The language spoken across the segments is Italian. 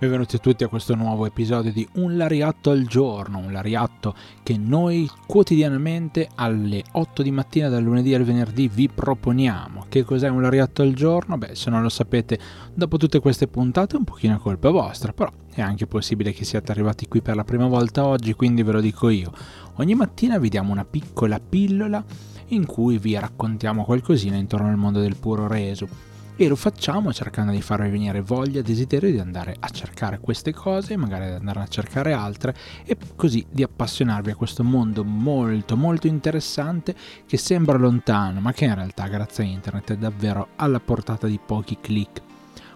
Benvenuti tutti a questo nuovo episodio di Un Lariatto al giorno, un lariatto che noi quotidianamente alle 8 di mattina dal lunedì al venerdì vi proponiamo. Che cos'è un lariatto al giorno? Beh, se non lo sapete, dopo tutte queste puntate è un pochino colpa vostra, però è anche possibile che siate arrivati qui per la prima volta oggi, quindi ve lo dico io. Ogni mattina vi diamo una piccola pillola in cui vi raccontiamo qualcosina intorno al mondo del puro reso e lo facciamo cercando di farvi venire voglia, desiderio di andare a cercare queste cose, magari di andare a cercare altre e così di appassionarvi a questo mondo molto molto interessante che sembra lontano ma che in realtà grazie a internet è davvero alla portata di pochi clic.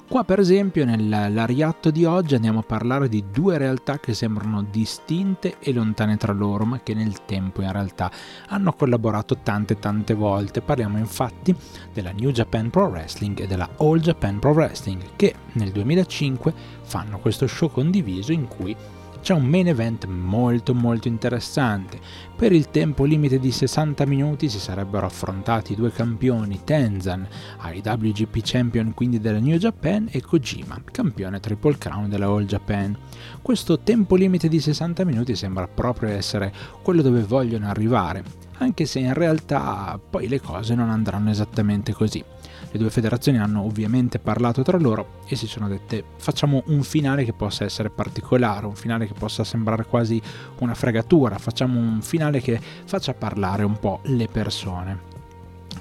Qua per esempio nell'ariatto di oggi andiamo a parlare di due realtà che sembrano distinte e lontane tra loro, ma che nel tempo in realtà hanno collaborato tante tante volte. Parliamo infatti della New Japan Pro Wrestling e della All Japan Pro Wrestling, che nel 2005 fanno questo show condiviso in cui c'è un main event molto molto interessante. Per il tempo limite di 60 minuti si sarebbero affrontati due campioni Tenzan, IWGP Champion quindi della New Japan e Kojima, campione Triple Crown della All Japan. Questo tempo limite di 60 minuti sembra proprio essere quello dove vogliono arrivare, anche se in realtà poi le cose non andranno esattamente così. Le due federazioni hanno ovviamente parlato tra loro e si sono dette facciamo un finale che possa essere particolare, un finale che possa sembrare quasi una fregatura, facciamo un finale che faccia parlare un po' le persone.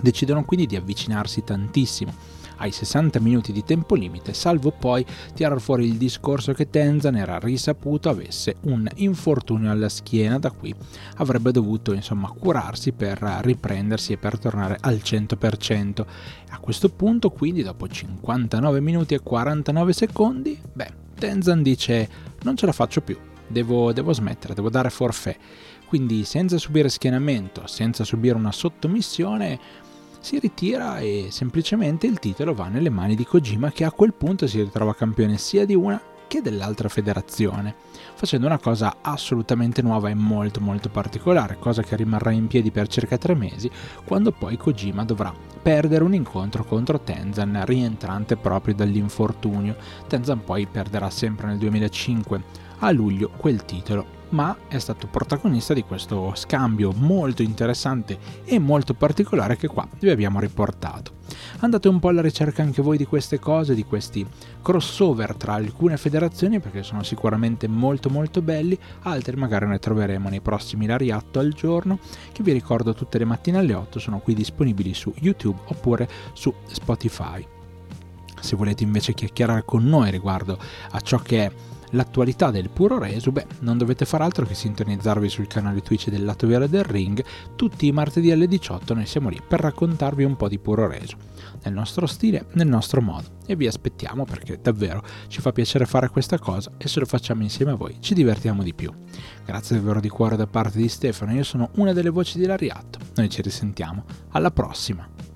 Decidono quindi di avvicinarsi tantissimo ai 60 minuti di tempo limite, salvo poi tirar fuori il discorso che Tenzan era risaputo avesse un infortunio alla schiena da cui avrebbe dovuto insomma curarsi per riprendersi e per tornare al 100%. A questo punto quindi dopo 59 minuti e 49 secondi, beh, Tenzan dice non ce la faccio più, devo, devo smettere, devo dare forfè. Quindi senza subire schienamento, senza subire una sottomissione, si ritira e semplicemente il titolo va nelle mani di Kojima che a quel punto si ritrova campione sia di una che dell'altra federazione, facendo una cosa assolutamente nuova e molto molto particolare, cosa che rimarrà in piedi per circa tre mesi, quando poi Kojima dovrà perdere un incontro contro Tenzan, rientrante proprio dall'infortunio. Tenzan poi perderà sempre nel 2005 a luglio quel titolo ma è stato protagonista di questo scambio molto interessante e molto particolare che qua vi abbiamo riportato. Andate un po' alla ricerca anche voi di queste cose, di questi crossover tra alcune federazioni perché sono sicuramente molto molto belli, altri magari ne troveremo nei prossimi Lariatto al giorno che vi ricordo tutte le mattine alle 8 sono qui disponibili su YouTube oppure su Spotify. Se volete invece chiacchierare con noi riguardo a ciò che è l'attualità del puro resu, beh, non dovete far altro che sintonizzarvi sul canale Twitch del lato vero del ring. Tutti i martedì alle 18 noi siamo lì per raccontarvi un po' di puro resu, nel nostro stile, nel nostro modo. E vi aspettiamo perché davvero ci fa piacere fare questa cosa e se lo facciamo insieme a voi ci divertiamo di più. Grazie davvero di cuore da parte di Stefano, io sono una delle voci di Lariatto. Noi ci risentiamo. Alla prossima!